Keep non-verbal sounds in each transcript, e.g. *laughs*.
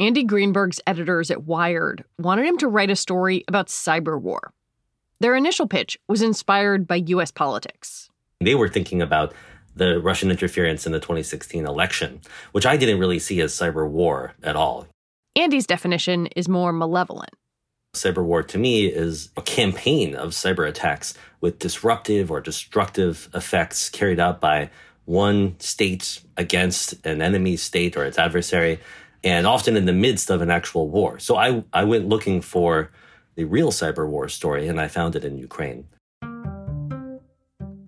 Andy Greenberg's editors at Wired wanted him to write a story about cyber war. Their initial pitch was inspired by US politics. They were thinking about the Russian interference in the 2016 election, which I didn't really see as cyber war at all. Andy's definition is more malevolent. Cyber war to me is a campaign of cyber attacks with disruptive or destructive effects carried out by one state against an enemy state or its adversary and often in the midst of an actual war. So I, I went looking for the real cyber war story, and I found it in Ukraine.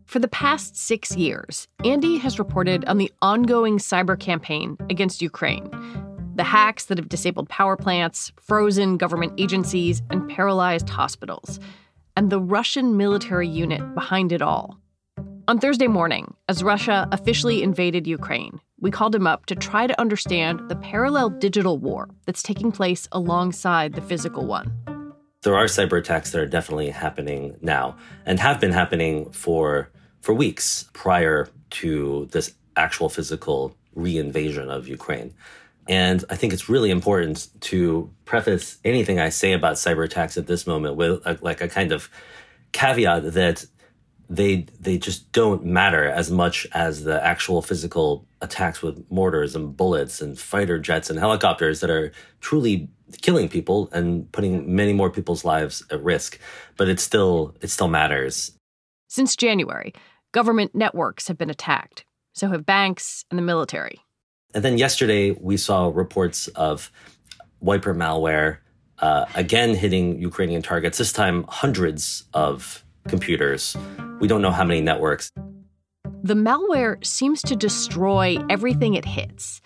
For the past six years, Andy has reported on the ongoing cyber campaign against Ukraine. The hacks that have disabled power plants, frozen government agencies, and paralyzed hospitals, and the Russian military unit behind it all. On Thursday morning, as Russia officially invaded Ukraine, we called him up to try to understand the parallel digital war that's taking place alongside the physical one. There are cyber attacks that are definitely happening now and have been happening for for weeks prior to this actual physical reinvasion of Ukraine. And I think it's really important to preface anything I say about cyber attacks at this moment with a, like a kind of caveat that they they just don't matter as much as the actual physical attacks with mortars and bullets and fighter jets and helicopters that are truly killing people and putting many more people's lives at risk. But it still it still matters. Since january government networks have been attacked. So have banks and the military. And then yesterday we saw reports of wiper malware uh, again hitting ukrainian targets this time hundreds of computers. We don't know how many networks. The malware seems to destroy everything it hits.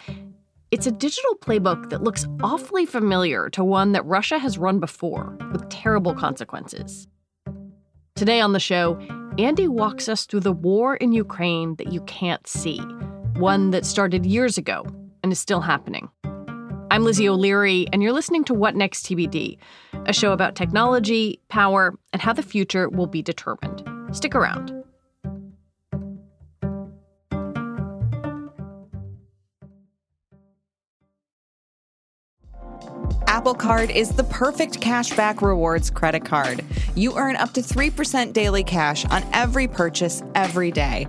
It's a digital playbook that looks awfully familiar to one that Russia has run before with terrible consequences. Today on the show, Andy walks us through the war in Ukraine that you can't see, one that started years ago and is still happening. I'm Lizzie O'Leary, and you're listening to What Next TBD, a show about technology, power, and how the future will be determined. Stick around. Apple Card is the perfect cashback rewards credit card. You earn up to 3% daily cash on every purchase every day.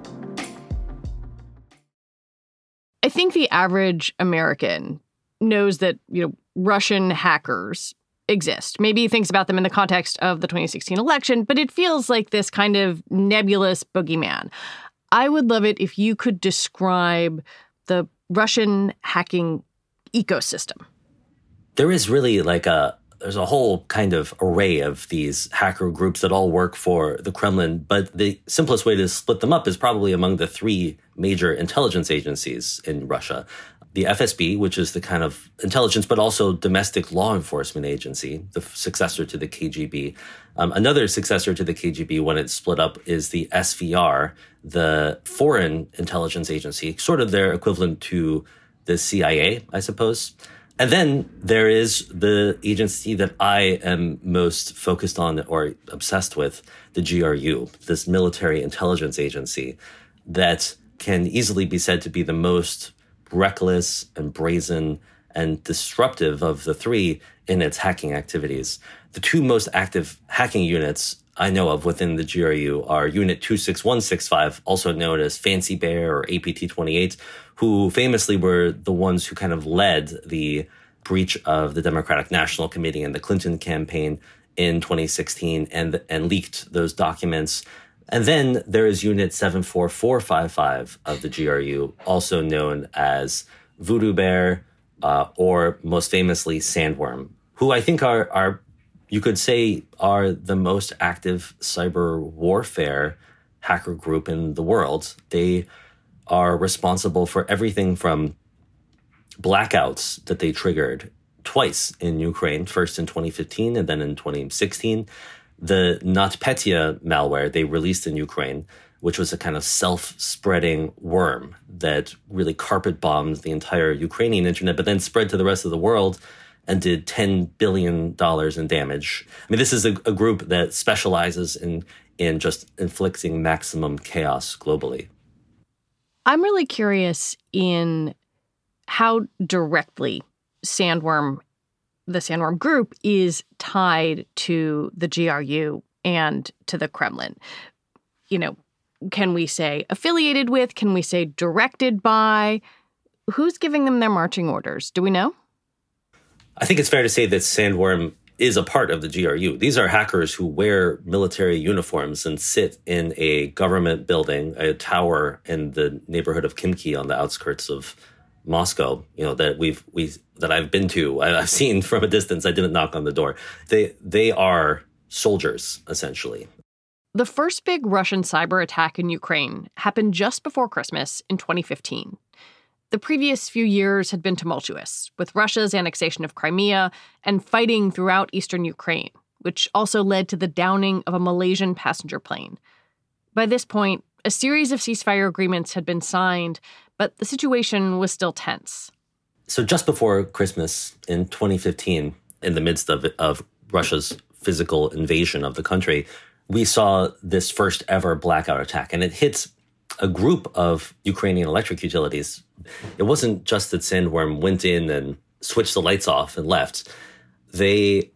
I think the average American knows that, you know, Russian hackers exist. Maybe he thinks about them in the context of the 2016 election, but it feels like this kind of nebulous boogeyman. I would love it if you could describe the Russian hacking ecosystem. There is really like a there's a whole kind of array of these hacker groups that all work for the Kremlin, but the simplest way to split them up is probably among the three major intelligence agencies in Russia. The FSB, which is the kind of intelligence, but also domestic law enforcement agency, the successor to the KGB. Um, another successor to the KGB when it split up is the SVR, the foreign intelligence agency, sort of their equivalent to the CIA, I suppose. And then there is the agency that I am most focused on or obsessed with, the GRU, this military intelligence agency that can easily be said to be the most reckless and brazen and disruptive of the three in its hacking activities. The two most active hacking units I know of within the GRU are Unit 26165, also known as Fancy Bear or APT 28, who famously were the ones who kind of led the breach of the Democratic National Committee and the Clinton campaign in 2016 and and leaked those documents. And then there is Unit 74455 of the GRU, also known as Voodoo Bear, uh, or most famously Sandworm, who I think are are you could say are the most active cyber warfare hacker group in the world. They are responsible for everything from blackouts that they triggered twice in Ukraine, first in 2015 and then in 2016. The NotPetya malware they released in Ukraine, which was a kind of self spreading worm that really carpet bombed the entire Ukrainian internet, but then spread to the rest of the world and did $10 billion in damage. I mean, this is a, a group that specializes in, in just inflicting maximum chaos globally. I'm really curious in how directly Sandworm, the Sandworm group, is tied to the GRU and to the Kremlin. You know, can we say affiliated with? Can we say directed by? Who's giving them their marching orders? Do we know? I think it's fair to say that Sandworm is a part of the GRU. These are hackers who wear military uniforms and sit in a government building, a tower in the neighborhood of Khimki on the outskirts of Moscow, you know, that we've we that I've been to, I've seen *laughs* from a distance. I didn't knock on the door. They they are soldiers essentially. The first big Russian cyber attack in Ukraine happened just before Christmas in 2015. The previous few years had been tumultuous, with Russia's annexation of Crimea and fighting throughout eastern Ukraine, which also led to the downing of a Malaysian passenger plane. By this point, a series of ceasefire agreements had been signed, but the situation was still tense. So, just before Christmas in 2015, in the midst of, of Russia's physical invasion of the country, we saw this first ever blackout attack, and it hits a group of Ukrainian electric utilities. It wasn't just that Sandworm went in and switched the lights off and left. They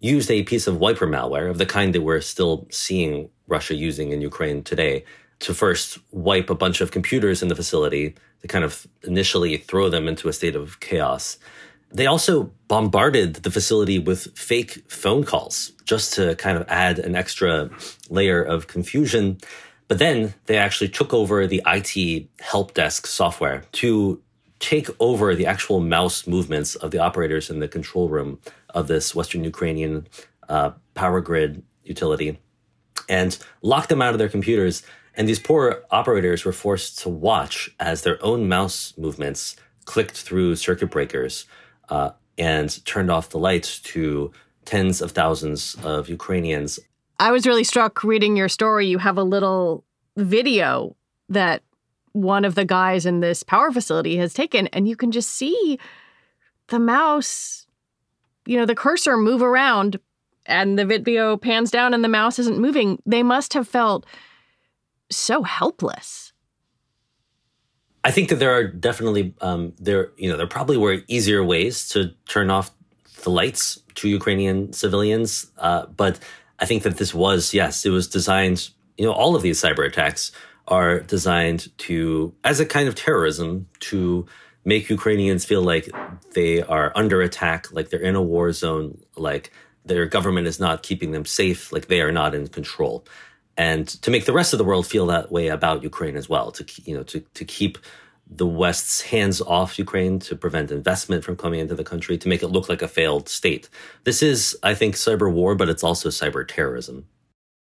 used a piece of wiper malware of the kind that we're still seeing Russia using in Ukraine today to first wipe a bunch of computers in the facility to kind of initially throw them into a state of chaos. They also bombarded the facility with fake phone calls just to kind of add an extra layer of confusion. But then they actually took over the IT help desk software to take over the actual mouse movements of the operators in the control room of this Western Ukrainian uh, power grid utility and lock them out of their computers and these poor operators were forced to watch as their own mouse movements clicked through circuit breakers uh, and turned off the lights to tens of thousands of Ukrainians. I was really struck reading your story. You have a little video that one of the guys in this power facility has taken, and you can just see the mouse, you know, the cursor move around, and the video pans down and the mouse isn't moving. They must have felt so helpless. I think that there are definitely um, there you know there probably were easier ways to turn off the lights to Ukrainian civilians, uh, but I think that this was yes, it was designed. You know, all of these cyber attacks are designed to as a kind of terrorism to make Ukrainians feel like they are under attack, like they're in a war zone, like their government is not keeping them safe, like they are not in control and to make the rest of the world feel that way about Ukraine as well, to you know to to keep the West's hands off Ukraine to prevent investment from coming into the country, to make it look like a failed state. This is, I think, cyber war, but it's also cyber terrorism.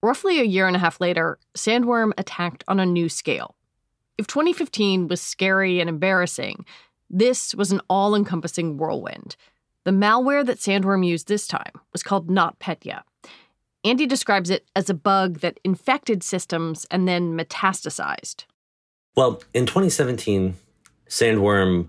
Roughly a year and a half later, Sandworm attacked on a new scale. If 2015 was scary and embarrassing, this was an all encompassing whirlwind. The malware that Sandworm used this time was called NotPetya, Andy describes it as a bug that infected systems and then metastasized. Well, in 2017, Sandworm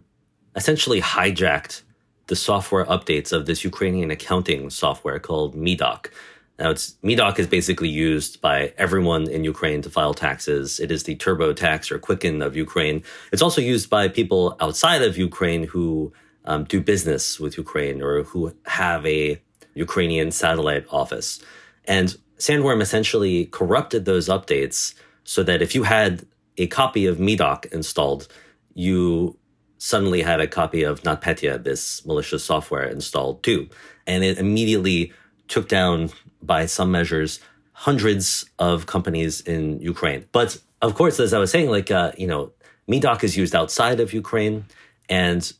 essentially hijacked the software updates of this Ukrainian accounting software called Medoc. Now, it's Medoc is basically used by everyone in Ukraine to file taxes. It is the TurboTax or Quicken of Ukraine. It's also used by people outside of Ukraine who um, do business with Ukraine or who have a Ukrainian satellite office. And Sandworm essentially corrupted those updates so that if you had a copy of Medoc installed, you suddenly had a copy of NotPetya, this malicious software, installed too. And it immediately took down, by some measures, hundreds of companies in Ukraine. But of course, as I was saying, like, uh, you know, Medoc is used outside of Ukraine. And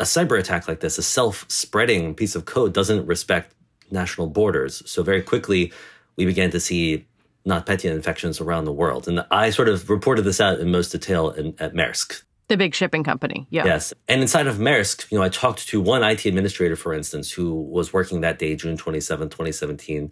a cyber attack like this, a self spreading piece of code, doesn't respect national borders. So very quickly, we began to see NotPetya infections around the world. And I sort of reported this out in most detail in, at Maersk. The big shipping company, yeah. Yes. And inside of Maersk, you know, I talked to one IT administrator, for instance, who was working that day, June 27, 2017,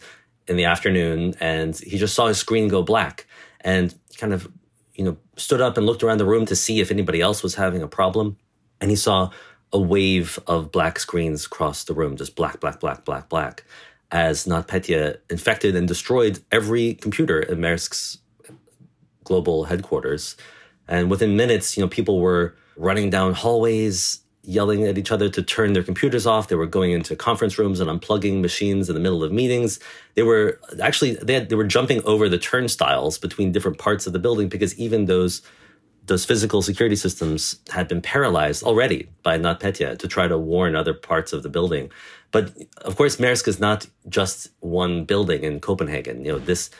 in the afternoon, and he just saw his screen go black and kind of, you know, stood up and looked around the room to see if anybody else was having a problem. And he saw a wave of black screens across the room, just black, black, black, black, black, as NotPetya infected and destroyed every computer in Maersk's global headquarters. And within minutes, you know, people were running down hallways, yelling at each other to turn their computers off. They were going into conference rooms and unplugging machines in the middle of meetings. They were actually they, had, they were jumping over the turnstiles between different parts of the building because even those those physical security systems had been paralyzed already by NotPetya to try to warn other parts of the building. But of course, Maersk is not just one building in Copenhagen. You know this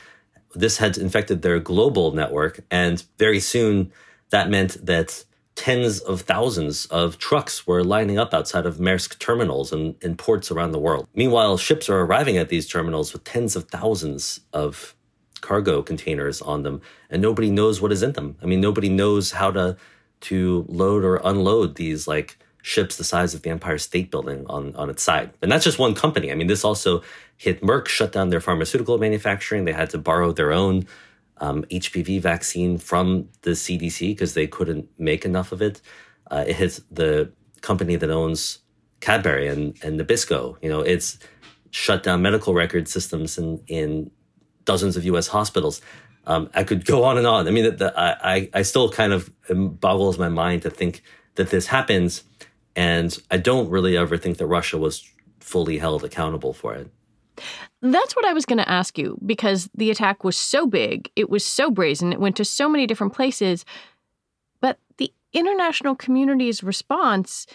this had infected their global network. And very soon that meant that tens of thousands of trucks were lining up outside of Maersk terminals and in ports around the world. Meanwhile, ships are arriving at these terminals with tens of thousands of cargo containers on them, and nobody knows what is in them. I mean, nobody knows how to to load or unload these like ships the size of the Empire State Building on, on its side. And that's just one company. I mean, this also hit Merck, shut down their pharmaceutical manufacturing. They had to borrow their own um, HPV vaccine from the CDC because they couldn't make enough of it. Uh, it hit the company that owns Cadbury and, and Nabisco. You know, it's shut down medical record systems in, in dozens of US hospitals. Um, I could go on and on. I mean, the, the, I, I still kind of boggles my mind to think that this happens and I don't really ever think that Russia was fully held accountable for it. That's what I was going to ask you because the attack was so big, it was so brazen, it went to so many different places. But the international community's response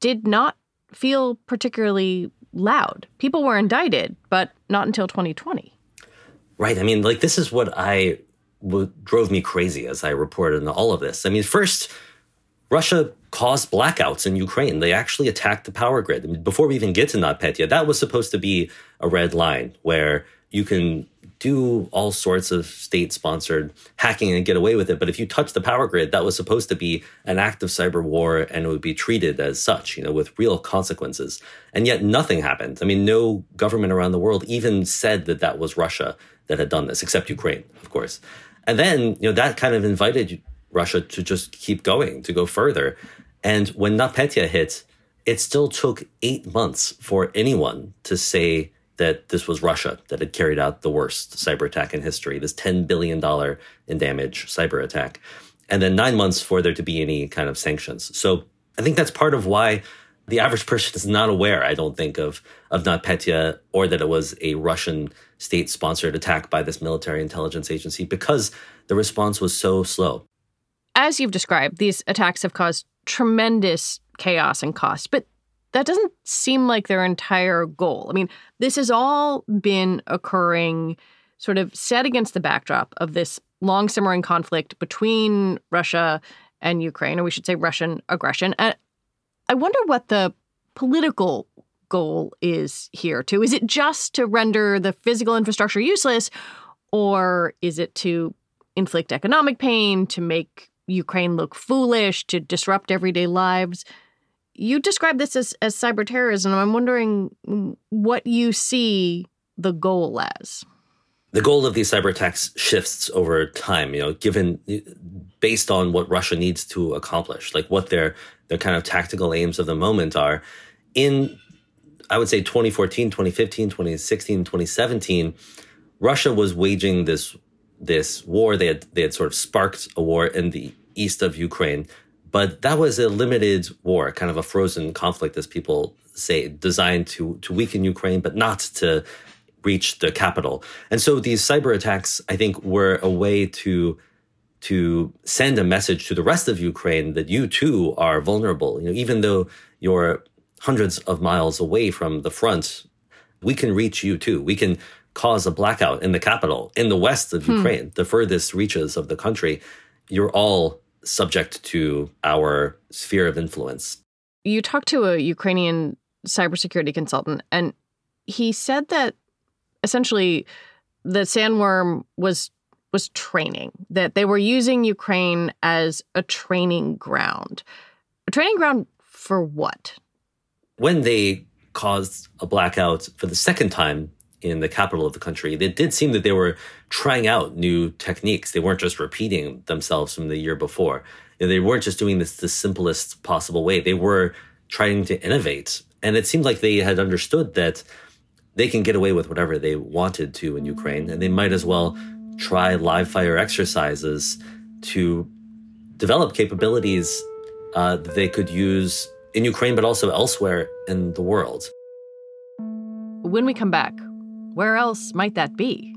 did not feel particularly loud. People were indicted, but not until 2020. Right. I mean, like, this is what I what drove me crazy as I reported on all of this. I mean, first, Russia caused blackouts in Ukraine. They actually attacked the power grid. I mean, before we even get to NotPetya, that was supposed to be a red line where you can do all sorts of state sponsored hacking and get away with it. But if you touch the power grid, that was supposed to be an act of cyber war and it would be treated as such, you know, with real consequences. And yet nothing happened. I mean, no government around the world even said that that was Russia that had done this, except Ukraine, of course. And then, you know, that kind of invited Russia to just keep going, to go further. And when NotPetya hit, it still took eight months for anyone to say that this was Russia that had carried out the worst cyber attack in history, this $10 billion in damage cyber attack. And then nine months for there to be any kind of sanctions. So I think that's part of why the average person is not aware, I don't think, of, of NotPetya or that it was a Russian state sponsored attack by this military intelligence agency because the response was so slow as you've described, these attacks have caused tremendous chaos and cost, but that doesn't seem like their entire goal. I mean, this has all been occurring sort of set against the backdrop of this long simmering conflict between Russia and Ukraine, or we should say Russian aggression. And I wonder what the political goal is here too. Is it just to render the physical infrastructure useless, or is it to inflict economic pain, to make Ukraine look foolish, to disrupt everyday lives. You describe this as, as cyber terrorism. I'm wondering what you see the goal as. The goal of these cyber attacks shifts over time, you know, given uh, based on what Russia needs to accomplish, like what their their kind of tactical aims of the moment are. In I would say 2014, 2015, 2016, 2017, Russia was waging this this war. They had they had sort of sparked a war in the east of Ukraine, but that was a limited war, kind of a frozen conflict, as people say, designed to to weaken Ukraine, but not to reach the capital. And so these cyber attacks, I think, were a way to to send a message to the rest of Ukraine that you too are vulnerable. You know, even though you're hundreds of miles away from the front, we can reach you too. We can cause a blackout in the capital, in the west of hmm. Ukraine, the furthest reaches of the country. You're all subject to our sphere of influence. You talked to a Ukrainian cybersecurity consultant, and he said that essentially the sandworm was was training that they were using Ukraine as a training ground. A training ground for what? When they caused a blackout for the second time in the capital of the country, it did seem that they were trying out new techniques. They weren't just repeating themselves from the year before. They weren't just doing this the simplest possible way. They were trying to innovate. And it seemed like they had understood that they can get away with whatever they wanted to in Ukraine, and they might as well try live fire exercises to develop capabilities uh, that they could use in Ukraine, but also elsewhere in the world. When we come back, where else might that be?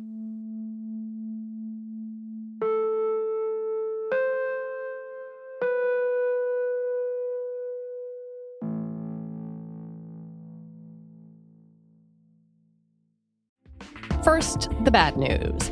First, the bad news.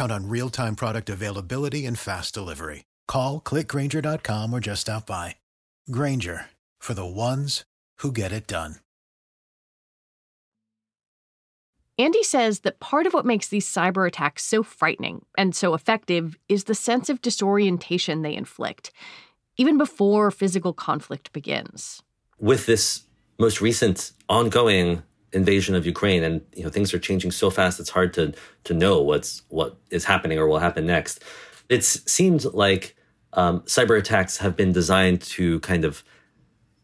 Count on real time product availability and fast delivery. Call clickgrainger.com or just stop by. Grainger for the ones who get it done. Andy says that part of what makes these cyber attacks so frightening and so effective is the sense of disorientation they inflict, even before physical conflict begins. With this most recent ongoing invasion of Ukraine, and you know things are changing so fast. It's hard to to know what's what is happening or will happen next. It seems like um, cyber attacks have been designed to kind of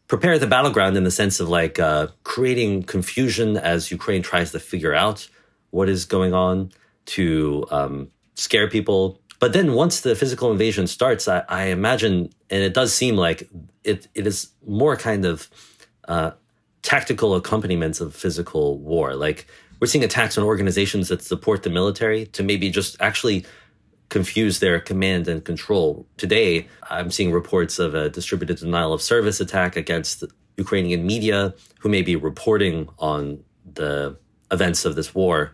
prepare the battleground in the sense of like uh, creating confusion as Ukraine tries to figure out what is going on to um, scare people. But then once the physical invasion starts, I, I, imagine, and it does seem like it, it is more kind of uh, tactical accompaniments of physical war. Like we're seeing attacks on organizations that support the military to maybe just actually confuse their command and control. Today, I'm seeing reports of a distributed denial of service attack against Ukrainian media who may be reporting on the events of this war.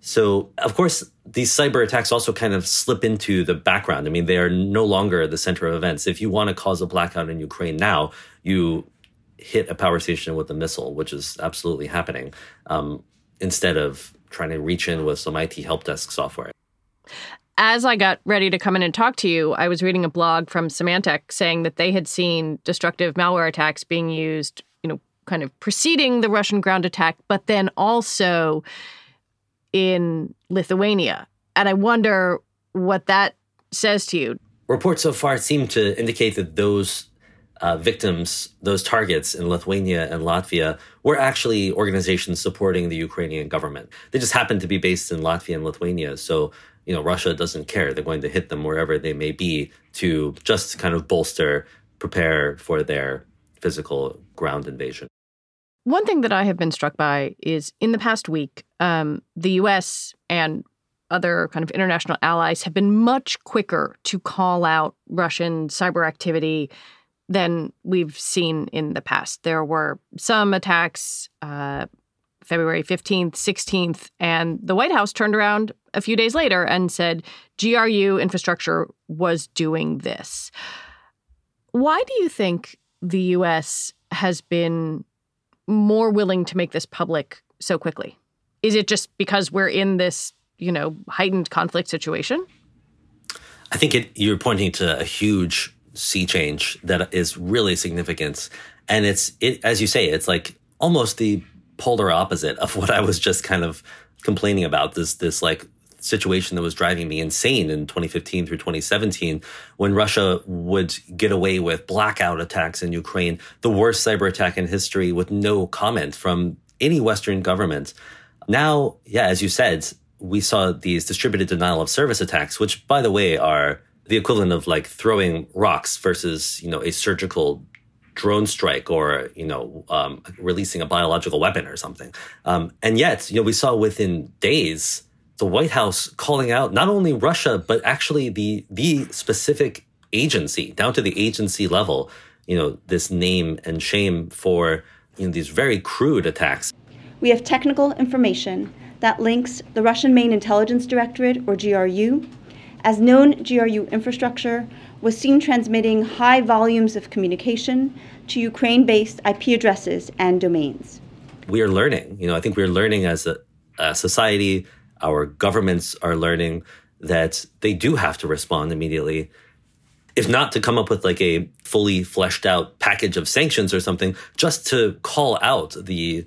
So, of course, these cyber attacks also kind of slip into the background. I mean, they are no longer the center of events. If you want to cause a blackout in Ukraine now, you hit a power station with a missile, which is absolutely happening, um, instead of trying to reach in with some IT help desk software. As I got ready to come in and talk to you, I was reading a blog from Symantec saying that they had seen destructive malware attacks being used, you know, kind of preceding the Russian ground attack, but then also in Lithuania. And I wonder what that says to you. Reports so far seem to indicate that those uh, victims, those targets in Lithuania and Latvia, were actually organizations supporting the Ukrainian government. They just happen to be based in Latvia and Lithuania. So, you know, Russia doesn't care. They're going to hit them wherever they may be to just kind of bolster, prepare for their physical ground invasion. One thing that I have been struck by is in the past week, um, the US and other kind of international allies have been much quicker to call out Russian cyber activity than we've seen in the past. There were some attacks uh, February 15th, 16th, and the White House turned around a few days later and said GRU infrastructure was doing this. Why do you think the US has been more willing to make this public so quickly? Is it just because we're in this, you know, heightened conflict situation? I think it, you're pointing to a huge sea change that is really significant. And it's, it, as you say, it's like almost the polar opposite of *laughs* what I was just kind of complaining about this, this like situation that was driving me insane in 2015 through 2017 when Russia would get away with blackout attacks in Ukraine, the worst cyber attack in history with no comment from any Western government. Now, yeah, as you said, we saw these distributed denial of service attacks, which, by the way, are the equivalent of like throwing rocks versus, you know, a surgical drone strike or, you know, um, releasing a biological weapon or something. Um, and yet, you know, we saw within days the White House calling out not only Russia, but actually the the specific agency down to the agency level, you know, this name and shame for you know these very crude attacks. We have technical information that links the Russian Main Intelligence Directorate, or GRU, as known GRU infrastructure was seen transmitting high volumes of communication to Ukraine based IP addresses and domains. We are learning. You know, I think we're learning as a, a society, our governments are learning that they do have to respond immediately. If not to come up with like a fully fleshed out package of sanctions or something, just to call out the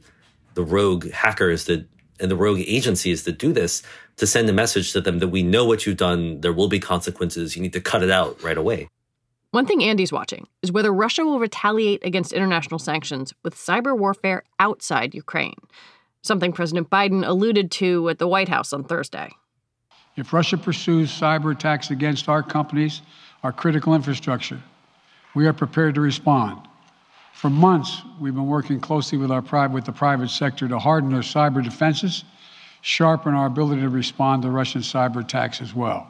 the rogue hackers that and the rogue agencies that do this to send a message to them that we know what you've done, there will be consequences, you need to cut it out right away. One thing Andy's watching is whether Russia will retaliate against international sanctions with cyber warfare outside Ukraine, something President Biden alluded to at the White House on Thursday. If Russia pursues cyber attacks against our companies, our critical infrastructure, we are prepared to respond. For months, we've been working closely with, our, with the private sector to harden our cyber defenses, sharpen our ability to respond to Russian cyber attacks as well.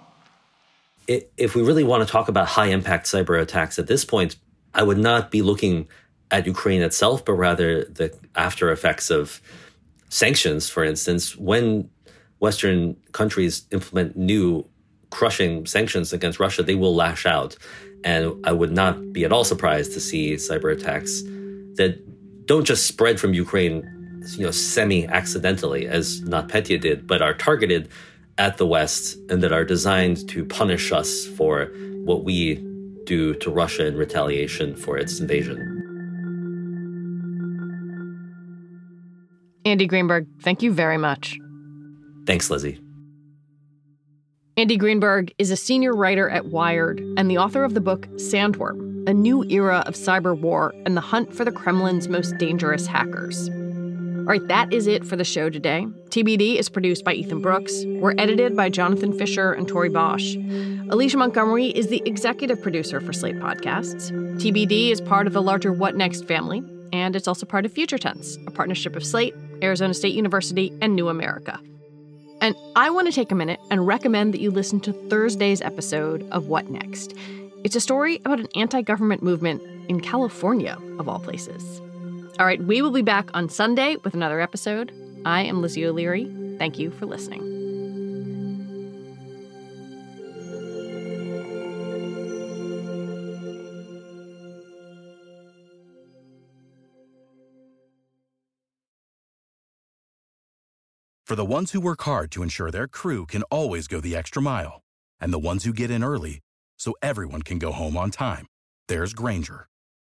If we really want to talk about high impact cyber attacks at this point, I would not be looking at Ukraine itself, but rather the after effects of sanctions, for instance. When Western countries implement new crushing sanctions against Russia, they will lash out. And I would not be at all surprised to see cyber attacks that don't just spread from Ukraine, you know, semi-accidentally, as NotPetya did, but are targeted at the West and that are designed to punish us for what we do to Russia in retaliation for its invasion. Andy Greenberg, thank you very much. Thanks, Lizzie. Andy Greenberg is a senior writer at Wired and the author of the book Sandworm A New Era of Cyber War and the Hunt for the Kremlin's Most Dangerous Hackers. All right, that is it for the show today. TBD is produced by Ethan Brooks. We're edited by Jonathan Fisher and Tori Bosch. Alicia Montgomery is the executive producer for Slate Podcasts. TBD is part of the larger What Next family, and it's also part of Future Tense, a partnership of Slate, Arizona State University, and New America. And I want to take a minute and recommend that you listen to Thursday's episode of What Next. It's a story about an anti government movement in California, of all places. All right, we will be back on Sunday with another episode. I am Lizzie O'Leary. Thank you for listening. For the ones who work hard to ensure their crew can always go the extra mile, and the ones who get in early so everyone can go home on time, there's Grainger,